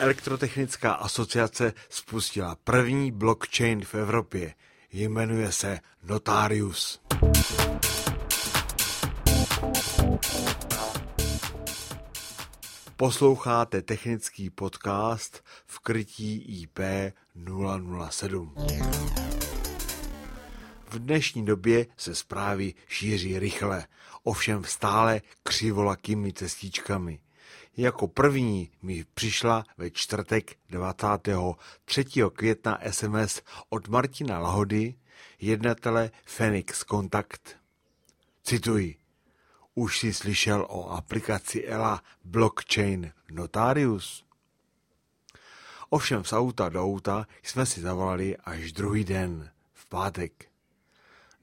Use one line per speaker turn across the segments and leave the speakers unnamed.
Elektrotechnická asociace spustila první blockchain v Evropě. Jmenuje se Notarius. Posloucháte technický podcast v krytí IP 007. V dnešní době se zprávy šíří rychle, ovšem stále křivolakými cestičkami. Jako první mi přišla ve čtvrtek 23. května SMS od Martina Lahody, jednatele Phoenix Contact. Cituji. Už jsi slyšel o aplikaci ELA Blockchain Notarius? Ovšem z auta do auta jsme si zavolali až druhý den, v pátek.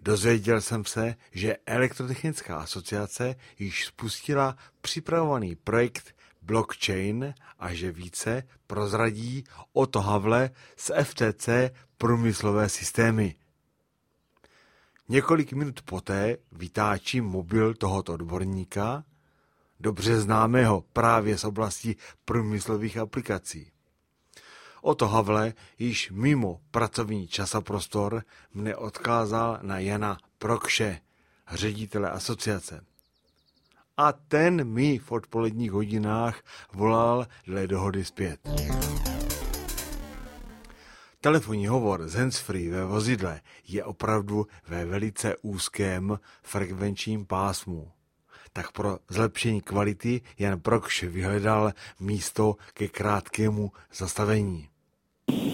Dozvěděl jsem se, že Elektrotechnická asociace již spustila připravovaný projekt blockchain a že více prozradí to Havle z FTC průmyslové systémy. Několik minut poté vytáčím mobil tohoto odborníka, dobře známého právě z oblasti průmyslových aplikací. Oto Havle již mimo pracovní časoprostor mne odkázal na Jana Prokše, ředitele asociace. A ten mi v odpoledních hodinách volal dle dohody zpět. Telefonní hovor z handsfree ve vozidle je opravdu ve velice úzkém frekvenčním pásmu. Tak pro zlepšení kvality Jan Prokš vyhledal místo ke krátkému zastavení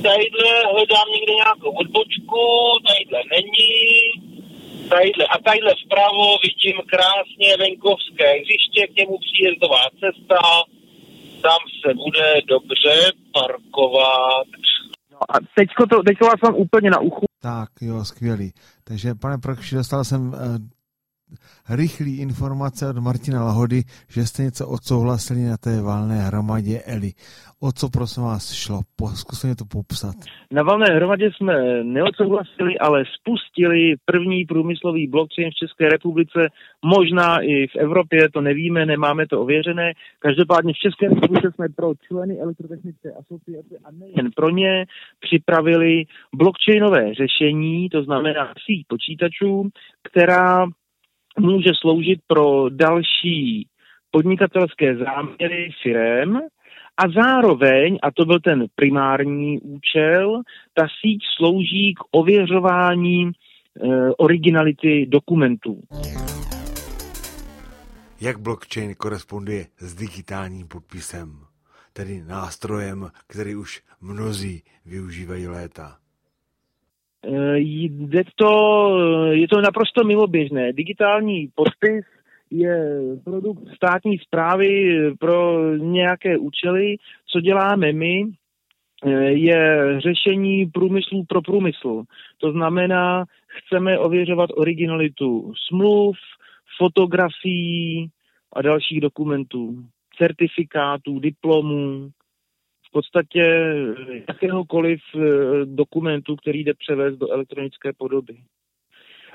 tadyhle hledám někde nějakou odbočku, tadyhle není, tadyhle a tadyhle vpravo vidím krásně venkovské hřiště, k němu příjezdová cesta, tam se bude dobře parkovat.
No a teďko, to, teďko vás mám úplně na uchu.
Tak, jo, skvělý. Takže, pane Prokši, dostal jsem eh, rychlý informace od Martina Lahody, že jste něco odsouhlasili na té valné hromadě Eli. O co prosím vás šlo? Zkusím to popsat.
Na valné hromadě jsme neodsouhlasili, ale spustili první průmyslový blockchain v České republice, možná i v Evropě, to nevíme, nemáme to ověřené. Každopádně v České republice jsme pro členy elektrotechnické asociace a nejen pro ně připravili blockchainové řešení, to znamená síť počítačů, která může sloužit pro další podnikatelské záměry firem a zároveň, a to byl ten primární účel, ta síť slouží k ověřování e, originality dokumentů.
Jak blockchain koresponduje s digitálním podpisem, tedy nástrojem, který už mnozí využívají léta?
Eh, je to, je to naprosto miloběžné. Digitální podpis je produkt státní zprávy pro nějaké účely. Co děláme my, eh, je řešení průmyslu pro průmysl. To znamená, chceme ověřovat originalitu smluv, fotografií a dalších dokumentů, certifikátů, diplomů, v podstatě jakéhokoliv eh, dokumentu, který jde převést do elektronické podoby.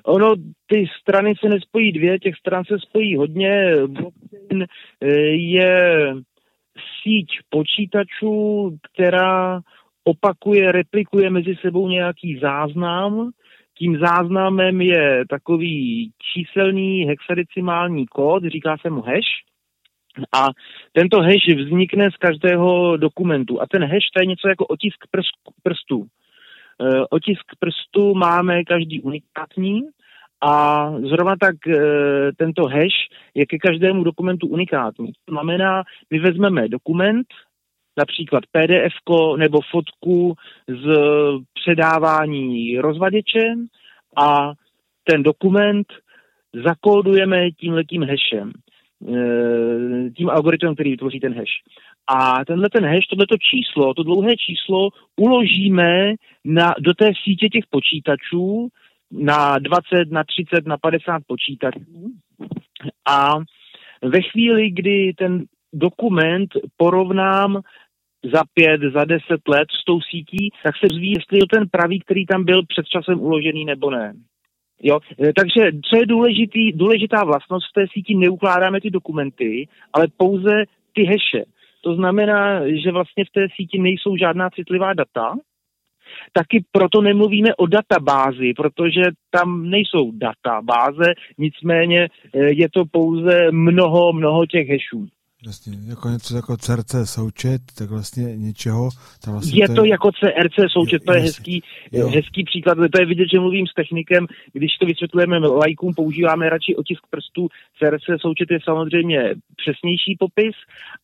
Ono, ty strany se nespojí dvě, těch stran se spojí hodně. Blockchain eh, je síť počítačů, která opakuje, replikuje mezi sebou nějaký záznam. Tím záznamem je takový číselný hexadecimální kód, říká se mu hash. A tento hash vznikne z každého dokumentu. A ten hash to je něco jako otisk prstů. E, otisk prstů máme každý unikátní a zrovna tak e, tento hash je ke každému dokumentu unikátní. To znamená, my vezmeme dokument, například PDF nebo fotku z předávání rozvaděčem a ten dokument zakódujeme tímhletím hashem. Eh, tím algoritmem, který vytvoří ten hash. A tenhle ten hash, tohleto číslo, to dlouhé číslo uložíme na, do té sítě těch počítačů na 20, na 30, na 50 počítačů a ve chvíli, kdy ten dokument porovnám za pět, za deset let s tou sítí, tak se zví, jestli je ten pravý, který tam byl před časem uložený nebo ne. Jo? E, takže co je důležitý, důležitá vlastnost v té síti, neukládáme ty dokumenty, ale pouze ty heše. To znamená, že vlastně v té síti nejsou žádná citlivá data, taky proto nemluvíme o databázi, protože tam nejsou databáze, nicméně eh, je to pouze mnoho, mnoho těch hashů.
Jasně, jako něco jako CRC součet, tak vlastně něčeho.
Tak vlastně je to, je... jako CRC součet, to je hezký, hezký příklad. To je vidět, že mluvím s technikem, když to vysvětlujeme lajkům, používáme radši otisk prstů. CRC součet je samozřejmě přesnější popis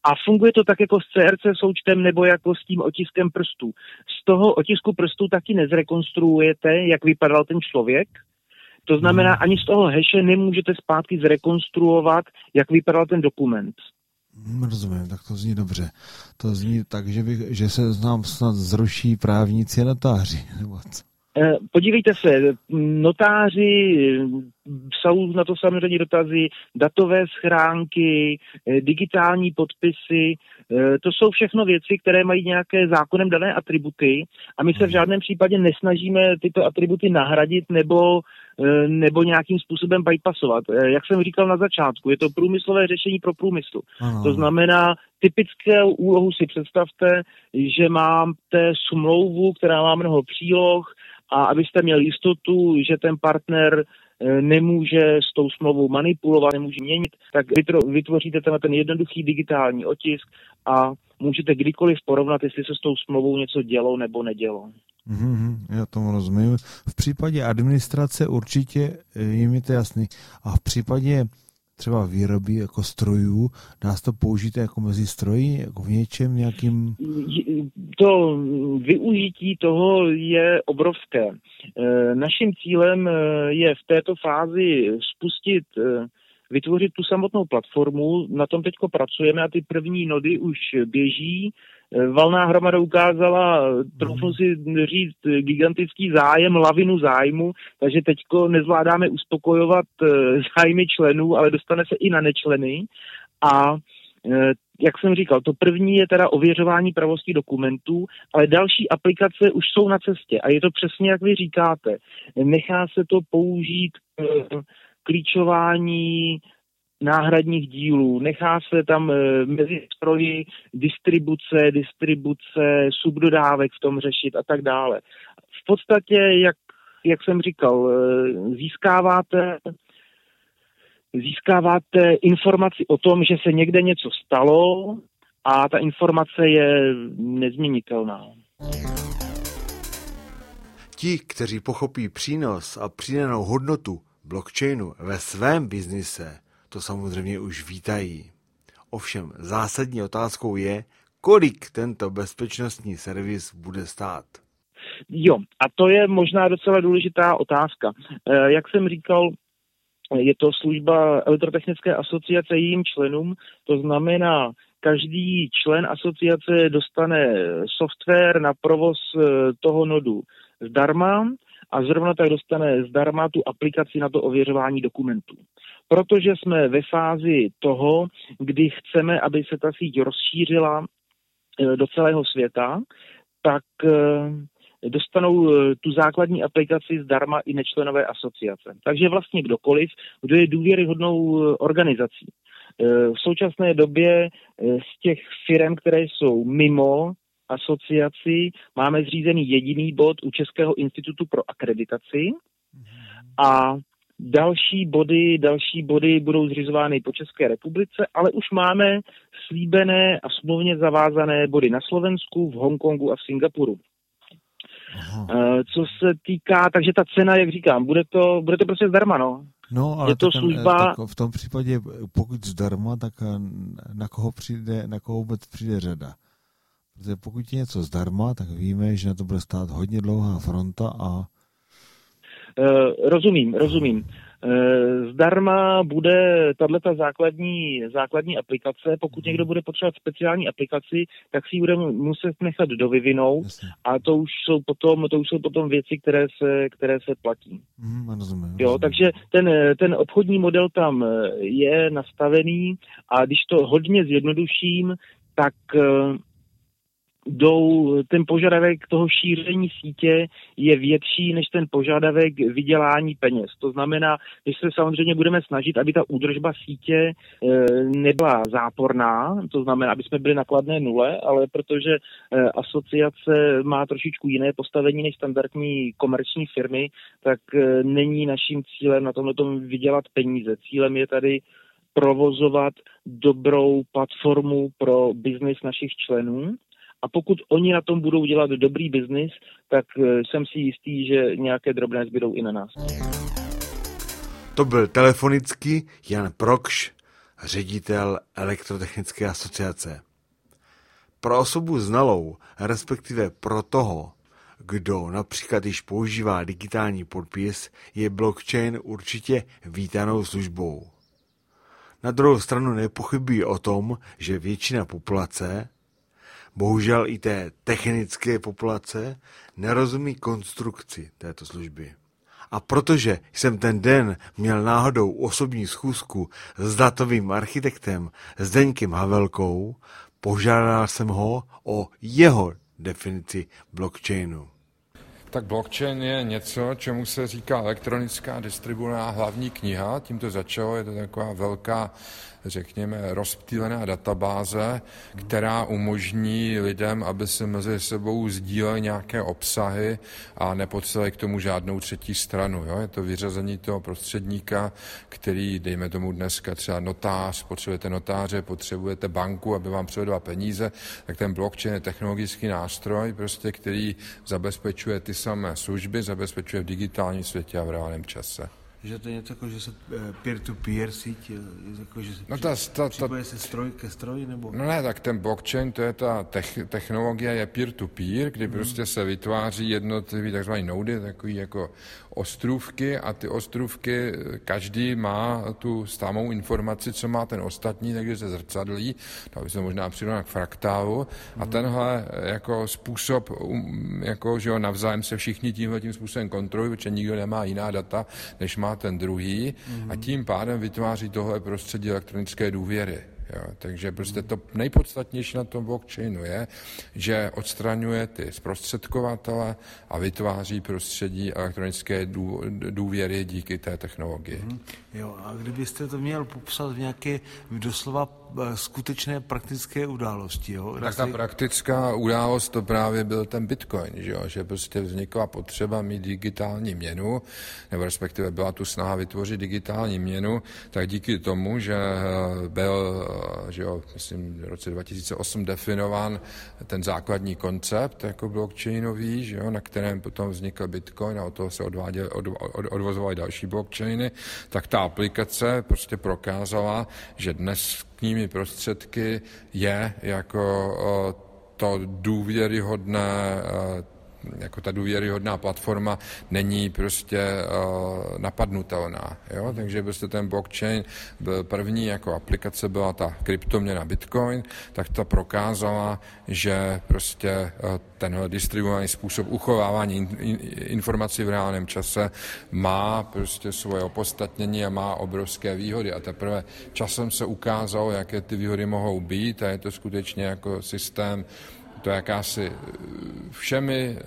a funguje to tak jako s CRC součtem nebo jako s tím otiskem prstů. Z toho otisku prstů taky nezrekonstruujete, jak vypadal ten člověk, to znamená, hmm. ani z toho heše nemůžete zpátky zrekonstruovat, jak vypadal ten dokument.
Hmm, rozumím, tak to zní dobře. To zní tak, že, bych, že se nám snad zruší právníci a notáři, nebo co?
Eh, podívejte se, notáři, jsou na to samozřejmě dotazy, datové schránky, eh, digitální podpisy, eh, to jsou všechno věci, které mají nějaké zákonem dané atributy a my se v hmm. žádném případě nesnažíme tyto atributy nahradit nebo nebo nějakým způsobem bypassovat. E, jak jsem říkal na začátku, je to průmyslové řešení pro průmysl. Ano. To znamená, typické úlohu si představte, že mám té smlouvu, která má mnoho příloh a abyste měli jistotu, že ten partner e, nemůže s tou smlouvou manipulovat, nemůže měnit, tak vytvoříte ten, ten jednoduchý digitální otisk a můžete kdykoliv porovnat, jestli se s tou smlouvou něco dělo nebo nedělo.
Mm-hmm, já tomu rozumím. V případě administrace určitě eh, je to jasný. A v případě třeba výroby jako strojů, dá se to použít jako mezi stroji, jako v něčem nějakým?
To využití toho je obrovské. Eh, naším cílem eh, je v této fázi spustit vytvořit tu samotnou platformu. Na tom teď pracujeme a ty první nody už běží. Valná hromada ukázala, trochu si říct, gigantický zájem, lavinu zájmu, takže teď nezvládáme uspokojovat eh, zájmy členů, ale dostane se i na nečleny. A eh, jak jsem říkal, to první je teda ověřování pravosti dokumentů, ale další aplikace už jsou na cestě a je to přesně, jak vy říkáte. Nechá se to použít klíčování náhradních dílů, nechá se tam e, mezi stroji distribuce, distribuce, subdodávek v tom řešit a tak dále. V podstatě, jak, jak jsem říkal, e, získáváte získáváte informaci o tom, že se někde něco stalo a ta informace je nezměnitelná.
Ti, kteří pochopí přínos a přidanou hodnotu blockchainu ve svém biznise, to samozřejmě už vítají. Ovšem zásadní otázkou je, kolik tento bezpečnostní servis bude stát.
Jo, a to je možná docela důležitá otázka. Eh, jak jsem říkal, je to služba Elektrotechnické asociace jejím členům, to znamená, každý člen asociace dostane software na provoz eh, toho nodu zdarma a zrovna tak dostane zdarma tu aplikaci na to ověřování dokumentů. Protože jsme ve fázi toho, kdy chceme, aby se ta síť rozšířila eh, do celého světa, tak eh, dostanou eh, tu základní aplikaci zdarma i nečlenové asociace. Takže vlastně kdokoliv, kdo je důvěryhodnou organizací. V současné době z těch firm, které jsou mimo asociaci máme zřízený jediný bod u Českého institutu pro akreditaci a další body, další body budou zřizovány po České republice, ale už máme slíbené a smluvně zavázané body na Slovensku, v Hongkongu a v Singapuru. Aha. Eh, co se týká, takže ta cena, jak říkám, bude to, bude to prostě zdarma, no.
No, ale je to tak, služba... tak v tom případě, pokud zdarma, tak eh, na koho přijde, na koho vůbec přijde řada? Protože pokud je něco zdarma, tak víme, že na to bude stát hodně dlouhá fronta a...
E, rozumím, rozumím. E, zdarma bude tato základní, základní aplikace. Pokud někdo bude potřebovat speciální aplikaci, tak si ji bude muset nechat dovyvinout a to už jsou potom, to už jsou potom věci, které se, které se platí.
Mm, rozumím,
jo, rozumím. takže ten, ten obchodní model tam je nastavený a když to hodně zjednoduším, tak jdou, ten požadavek toho šíření sítě je větší než ten požadavek vydělání peněz. To znamená, že se samozřejmě budeme snažit, aby ta údržba sítě e, nebyla záporná, to znamená, aby jsme byli na kladné nule, ale protože e, asociace má trošičku jiné postavení než standardní komerční firmy, tak e, není naším cílem na tomhle vydělat peníze. Cílem je tady provozovat dobrou platformu pro biznis našich členů a pokud oni na tom budou dělat dobrý biznis, tak eh, jsem si jistý, že nějaké drobné zbydou i na nás.
To byl telefonicky Jan Prokš, ředitel Elektrotechnické asociace. Pro osobu znalou, respektive pro toho, kdo například již používá digitální podpis, je blockchain určitě vítanou službou. Na druhou stranu nepochybí o tom, že většina populace, bohužel i té technické populace, nerozumí konstrukci této služby. A protože jsem ten den měl náhodou osobní schůzku s datovým architektem Zdeňkem Havelkou, požádal jsem ho o jeho definici blockchainu.
Tak blockchain je něco, čemu se říká elektronická distribuovaná hlavní kniha. Tím to začalo, je to taková velká řekněme, rozptýlená databáze, která umožní lidem, aby se mezi sebou sdíleli nějaké obsahy a nepotřebovali k tomu žádnou třetí stranu. Jo? Je to vyřazení toho prostředníka, který, dejme tomu dneska třeba notář, potřebujete notáře, potřebujete banku, aby vám převedla peníze, tak ten blockchain je technologický nástroj, prostě, který zabezpečuje ty samé služby, zabezpečuje v digitálním světě a v reálném čase
že to je něco jako, že se eh, peer-to-peer síť, jako, že se
no ta, ta,
ta, se stroj ke stroji, nebo?
No ne, tak ten blockchain, to je ta tech, technologie, je peer-to-peer, kdy hmm. prostě se vytváří jednotlivý takzvaný nody, takový jako ostrůvky a ty ostrůvky, každý má tu stámou informaci, co má ten ostatní, takže se zrcadlí, to by se možná přirovnat k fraktálu a hmm. tenhle jako způsob, um, jako, že jo, navzájem se všichni tímhle tím způsobem kontrolují, protože nikdo nemá jiná data, než má ten druhý mm-hmm. a tím pádem vytváří tohle prostředí elektronické důvěry. Jo, takže prostě to nejpodstatnější na tom blockchainu je, že odstraňuje ty zprostředkovatele a vytváří prostředí elektronické důvěry díky té technologii.
Jo, a kdybyste to měl popsat v nějaké doslova Eh, skutečné praktické události. Jo?
Tak ta praktická událost to právě byl ten bitcoin, že, jo? že prostě vznikla potřeba mít digitální měnu, nebo respektive byla tu snaha vytvořit digitální měnu, tak díky tomu, že eh, byl, eh, že jo, myslím, v roce 2008 definován ten základní koncept jako blockchainový, že jo, na kterém potom vznikl bitcoin a od toho se odváděl, od, od, odvozovaly další blockchainy, tak ta aplikace prostě prokázala, že dnes finančními prostředky je jako to důvěryhodné jako ta důvěryhodná platforma není prostě uh, napadnutelná. Jo? Takže prostě ten blockchain byl první jako aplikace byla ta kryptoměna Bitcoin, tak ta prokázala, že prostě uh, tenhle distribuovaný způsob uchovávání in, in, informací v reálném čase má prostě svoje opodstatnění a má obrovské výhody. A teprve časem se ukázalo, jaké ty výhody mohou být a je to skutečně jako systém to je jakási eh, všemi, eh,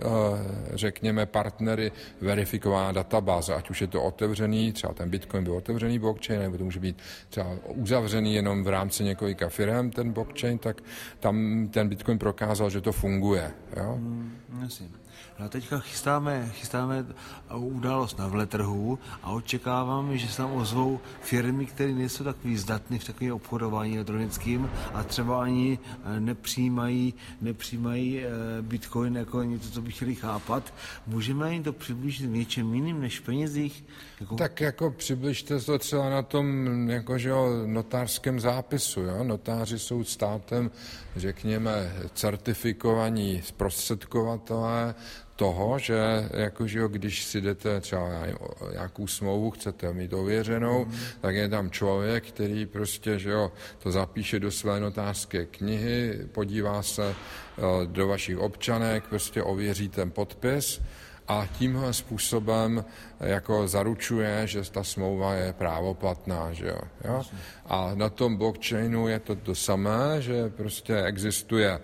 řekněme, partnery verifikovaná databáze, ať už je to otevřený, třeba ten Bitcoin byl otevřený blockchain, nebo to může být třeba uzavřený jenom v rámci několika firm ten blockchain, tak tam ten Bitcoin prokázal, že to funguje. Jo? Mm,
jasně. No teďka chystáme, chystáme událost na vletrhu a očekávám, že se tam ozvou firmy, které nejsou takový zdatné v takovém obchodování elektronickým a třeba ani eh, nepřijímají, nepřijímají eh, bitcoin jako něco, co by chtěli chápat. Můžeme jim to přiblížit něčem jiným než penězích?
Jako... Tak jako přibližte to třeba na tom jako, že jo, notářském zápisu. Jo? Notáři jsou státem, řekněme, certifikovaní zprostředkovatelé, toho, že jakože jo, když si jdete třeba nějakou smlouvu, chcete mít ověřenou, mm. tak je tam člověk, který prostě že jo, to zapíše do své notářské knihy, podívá se uh, do vašich občanek, prostě ověří ten podpis a tímhle způsobem jako zaručuje, že ta smlouva je právoplatná. Že jo? Jo? A na tom blockchainu je to to samé, že prostě existuje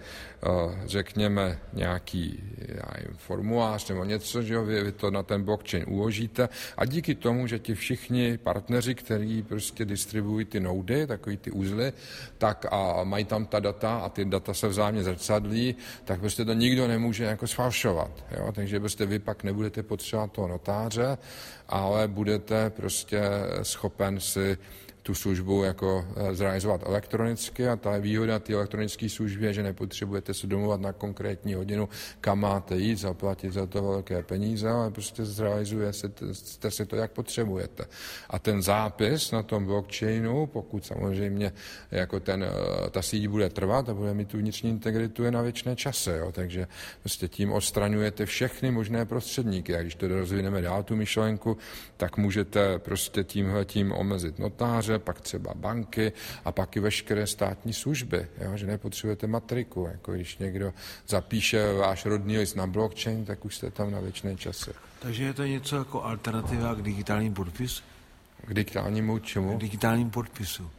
řekněme, nějaký nevím, formulář nebo něco, že jo, vy, vy to na ten blockchain uložíte a díky tomu, že ti všichni partneři, kteří prostě distribuují ty noudy, takový ty uzly, tak a mají tam ta data a ty data se vzájemně zrcadlí, tak prostě to nikdo nemůže jako sfalšovat. Jo? Takže prostě vy pak nebudete potřebovat toho notáře, ale budete prostě schopen si tu službu jako eh, zrealizovat elektronicky a ta výhoda té elektronické služby je, že nepotřebujete se domluvat na konkrétní hodinu, kam máte jít, zaplatit za to velké peníze, ale prostě zrealizujete si to, jak potřebujete. A ten zápis na tom blockchainu, pokud samozřejmě jako ten, eh, ta síť bude trvat a bude mít tu vnitřní integritu, je na věčné čase. Jo? Takže prostě tím odstraňujete všechny možné prostředníky. A když to rozvineme dál tu myšlenku, tak můžete prostě tímhle tím omezit notáře, peníze, pak třeba banky a pak i veškeré státní služby, jo? že nepotřebujete matriku. Jako když někdo zapíše váš rodný list na blockchain, tak už jste tam na věčné čase.
Takže je to něco jako alternativa k digitálním podpisu?
K digitálnímu čemu?
K digitálním podpisu.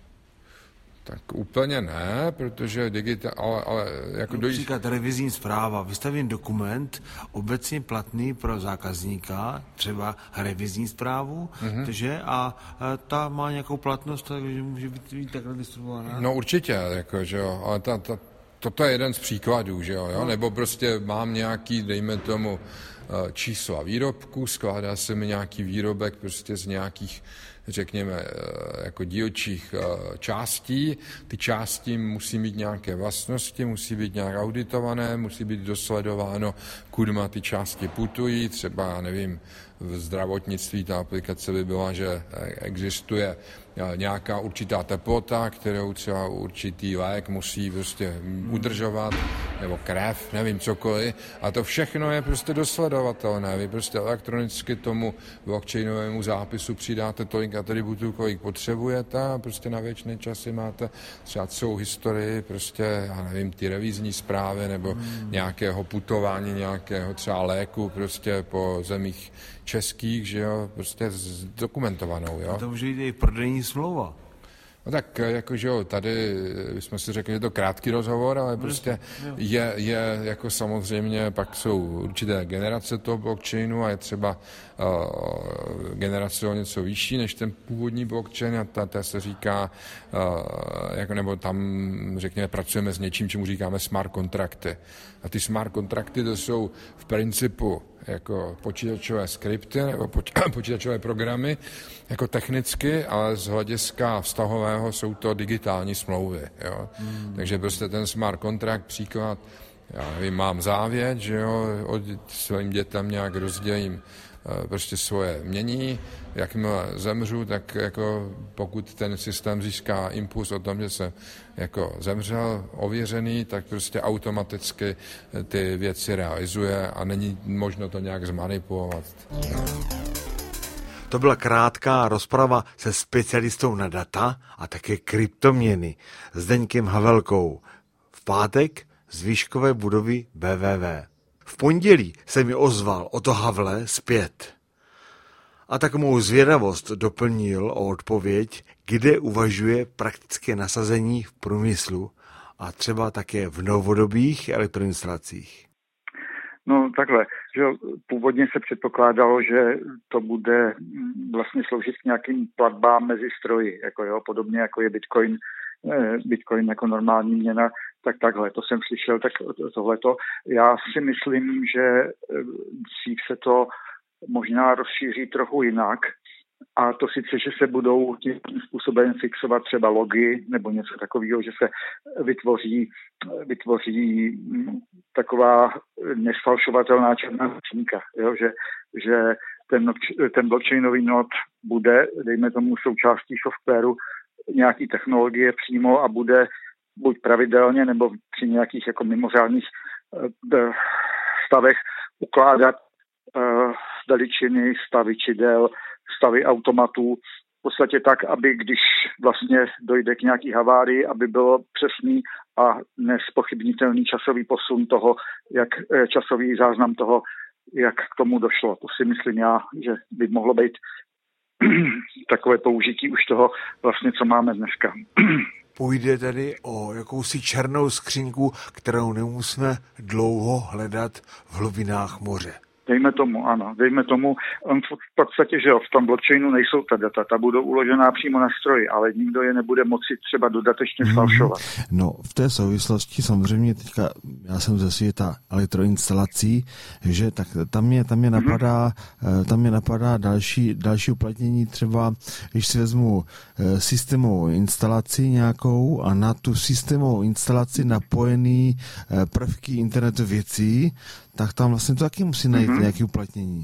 Tak úplně ne, protože digitál, ale, ale jako
dojít... Například revizní zpráva, vystavím dokument obecně platný pro zákazníka, třeba revizní zprávu, mm-hmm. takže a, a ta má nějakou platnost, takže může být, být takhle distribuovaná.
No určitě, jako, že jo, ale ta, ta, toto je jeden z příkladů, že jo, jo? No. nebo prostě mám nějaký, dejme tomu, eh, čísla výrobku, skládá se mi nějaký výrobek prostě z nějakých řekněme, eh, jako dílčích eh, částí. Ty části musí mít nějaké vlastnosti, musí být nějak auditované, musí být dosledováno, kudy ty části putují, třeba, nevím, v zdravotnictví ta aplikace by byla, že existuje nějaká určitá teplota, kterou třeba určitý lék musí prostě udržovat, nebo krev, nevím cokoliv. A to všechno je prostě dosledovatelné. Vy prostě elektronicky tomu blockchainovému zápisu přidáte tolik atributů, kolik potřebujete a prostě na věčné časy máte třeba celou historii, prostě, já nevím, ty revizní zprávy nebo nějakého putování, nějakého třeba léku prostě po zemích českých, že jo, prostě dokumentovanou, jo. A
to může jít i prodejní smlouva.
No tak jako, že jo, tady jsme si řekli, že je to krátký rozhovor, ale prostě je, je jako samozřejmě, pak jsou určité generace toho blockchainu a je třeba generace o něco vyšší než ten původní blockchain a ta, ta se říká, jako, nebo tam řekněme pracujeme s něčím, čemu říkáme smart kontrakty. A ty smart kontrakty to jsou v principu jako počítačové skripty nebo počítačové programy, jako technicky, ale z hlediska vztahového jsou to digitální smlouvy. Jo? Hmm. Takže prostě ten smart kontrakt, příklad, já nevím, mám závěť, že jo, od svým dětem nějak rozdělím prostě svoje mění. Jakmile zemřu, tak jako pokud ten systém získá impuls o tom, že jsem jako zemřel, ověřený, tak prostě automaticky ty věci realizuje a není možno to nějak zmanipulovat.
To byla krátká rozprava se specialistou na data a také kryptoměny s Deňkem Havelkou. V pátek z výškové budovy BVV. V pondělí se mi ozval o to Havle zpět. A tak mou zvědavost doplnil o odpověď, kde uvažuje praktické nasazení v průmyslu a třeba také v novodobých elektroinstalacích.
No takhle, že původně se předpokládalo, že to bude vlastně sloužit k nějakým platbám mezi stroji, jako jo, podobně jako je Bitcoin, eh, Bitcoin jako normální měna, tak takhle, to jsem slyšel, tak tohleto. Já si myslím, že eh, dřív se to možná rozšíří trochu jinak, a to sice, že se budou tím způsobem fixovat třeba logy nebo něco takového, že se vytvoří, vytvoří hm, taková nesfalšovatelná černá skřínka, že, že ten, ten blockchainový nod bude, dejme tomu, součástí softwaru nějaký technologie přímo a bude buď pravidelně nebo při nějakých jako mimořádných uh, stavech ukládat uh, veličiny, stavy čidel, stavy automatů, v podstatě tak, aby když vlastně dojde k nějaký havárii, aby bylo přesný a nespochybnitelný časový posun toho, jak časový záznam toho, jak k tomu došlo. To si myslím já, že by mohlo být takové použití už toho vlastně, co máme dneska.
Půjde tedy o jakousi černou skřínku, kterou nemusíme dlouho hledat v hlubinách moře.
Dejme tomu, ano, dejme tomu, on v podstatě, že jo, v tom blockchainu nejsou ta data, ta budou uložená přímo na stroji, ale nikdo je nebude moci třeba dodatečně mhm. falšovat.
Hmm. No, v té souvislosti samozřejmě teďka, já jsem ze světa elektroinstalací, že tak tam mě, tam mě mhm. napadá, hmm. tam mě napadá další, další uplatnění třeba, když si vezmu eh, systémovou instalaci nějakou a na tu systémovou instalaci napojený eh, prvky internetu věcí, tak tam vlastně to taky musí najít mm-hmm. nějaké uplatnění.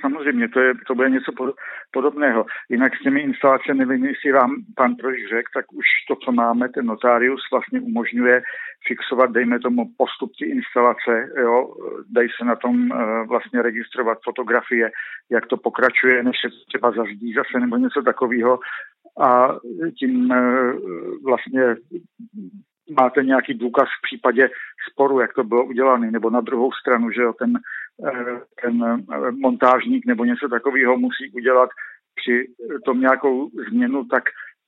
Samozřejmě, to, je, to bude něco podobného. Jinak s těmi instalacemi, nevím, jestli vám pan Prož řekl, tak už to, co máme, ten notarius vlastně umožňuje fixovat, dejme tomu, postup ty instalace, jo, dají se na tom uh, vlastně registrovat fotografie, jak to pokračuje, než se třeba zazdí zase nebo něco takového a tím uh, vlastně máte nějaký důkaz v případě sporu, jak to bylo udělané, nebo na druhou stranu, že jo, ten, eh, ten eh, montážník nebo něco takového musí udělat při tom nějakou změnu, tak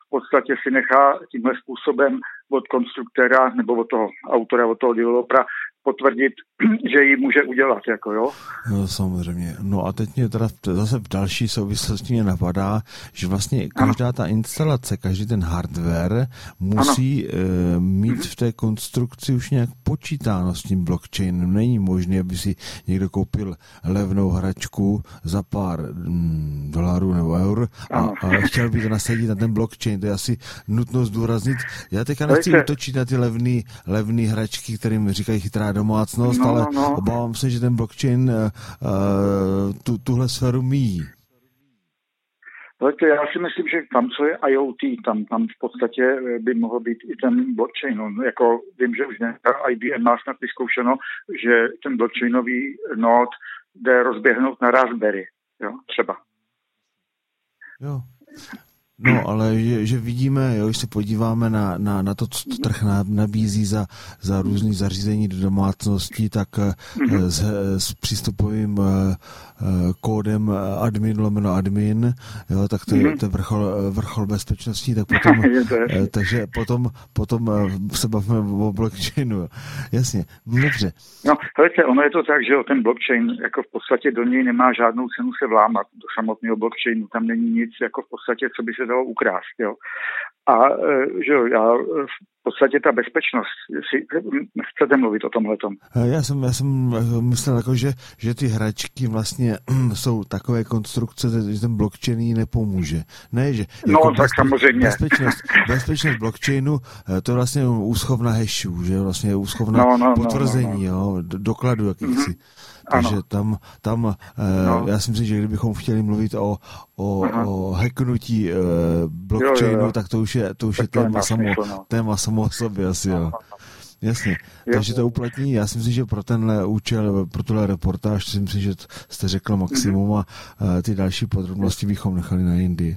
v podstatě si nechá tímhle způsobem od konstruktéra nebo od toho autora, od toho developera potvrdit, že ji může udělat, jako jo.
No, samozřejmě. No a teď mě teda zase v další souvislosti mě napadá, že vlastně každá ano. ta instalace, každý ten hardware musí e, mít v té konstrukci už nějak počítáno s tím blockchainem. Není možné, aby si někdo koupil levnou hračku za pár mm, dolarů nebo eur a, a chtěl by to nasadit na ten blockchain. To je asi nutno zdůraznit. Já teďka nechci útočit na ty levné levný hračky, kterým říkají chytrá domácnost, no, ale no, no. obávám se, že ten blockchain uh, tu, tuhle sféru míjí.
Já si myslím, že tam, co je IoT, tam, tam v podstatě eh, by mohl být i ten blockchain. No, jako vím, že už ne, IBM má snad vyzkoušeno, že ten blockchainový node jde rozběhnout na Raspberry, jo, třeba.
Jo. No, ale že, že vidíme, jo, když se podíváme na, na, na to, co trh nabízí za, za různý zařízení do domácností, tak mm-hmm. s, s přístupovým eh, eh, kódem admin lomeno admin, jo, tak to, je, to je vrchol, vrchol bezpečností, tak potom, takže potom, potom se bavíme o blockchainu. Jasně, no dobře.
No, hledajte, ono je to tak, že ten blockchain, jako v podstatě do něj nemá žádnou cenu se vlámat, do samotného blockchainu, tam není nic, jako v podstatě, co by se dalo ukrást. Jo. A e, že jo, já e, v podstatě ta bezpečnost, si chcete mluvit o tomhle tom?
E, já jsem, já jsem myslel, jako, že, že ty hračky vlastně jsou takové konstrukce, že ten blockchain jí nepomůže. Ne, že
no, jako no, tak samozřejmě.
Bezpečnost, bezpečnost blockchainu, to je vlastně úschovna hashů, že vlastně úschovna no, no, potvrzení, no, no, no. Jo, dokladu jakýchsi. Mm-hmm. Takže ano. tam, tam eh, no. já si myslím, že kdybychom chtěli mluvit o, o, o hacknutí eh, blockchainu, jo, jo, jo. tak to už je, to už je téma, samo, no. téma samo o sobě asi, jo. Jasně, takže to uplatní, já si myslím, že pro tenhle účel, pro tuhle reportáž, si myslím, že jste řekl maximum mm-hmm. a ty další podrobnosti bychom nechali na jindy.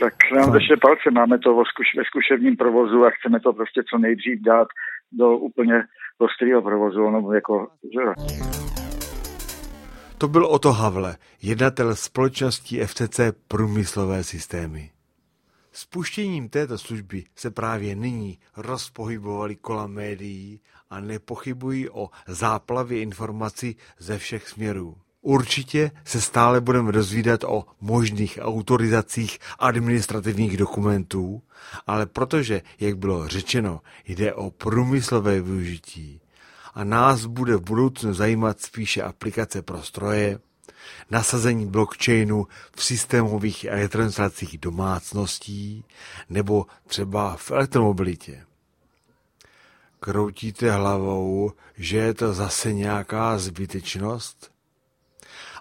Tak nám držte palce, máme to ve zkušebním provozu a chceme to prostě co nejdřív dát do úplně ostrého provozu, no jako, že
to byl Oto Havle, jednatel společnosti FCC Průmyslové systémy. Spuštěním této služby se právě nyní rozpohybovaly kola médií a nepochybují o záplavě informací ze všech směrů. Určitě se stále budeme dozvídat o možných autorizacích administrativních dokumentů, ale protože, jak bylo řečeno, jde o průmyslové využití, a nás bude v budoucnu zajímat spíše aplikace pro stroje, nasazení blockchainu v systémových elektronizacích domácností nebo třeba v elektromobilitě. Kroutíte hlavou, že je to zase nějaká zbytečnost?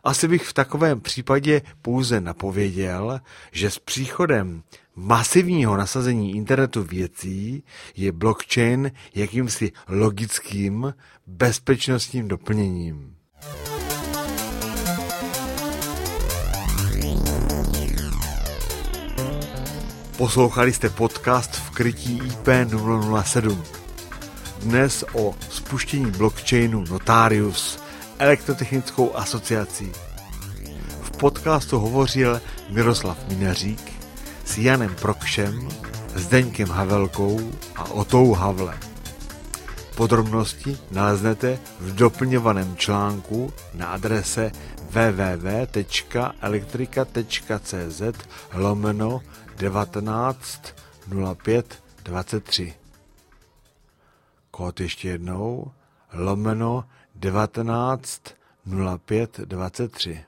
Asi bych v takovém případě pouze napověděl, že s příchodem masivního nasazení internetu věcí je blockchain jakýmsi logickým bezpečnostním doplněním. Poslouchali jste podcast v krytí IP007. Dnes o spuštění blockchainu Notarius Elektrotechnickou asociací. V podcastu hovořil Miroslav Minařík s Janem Prokšem, Zdeňkem Havelkou a Otou Havle. Podrobnosti naleznete v doplňovaném článku na adrese www.elektrika.cz lomeno 19 05 23. Kód ještě jednou lomeno 19 05 23.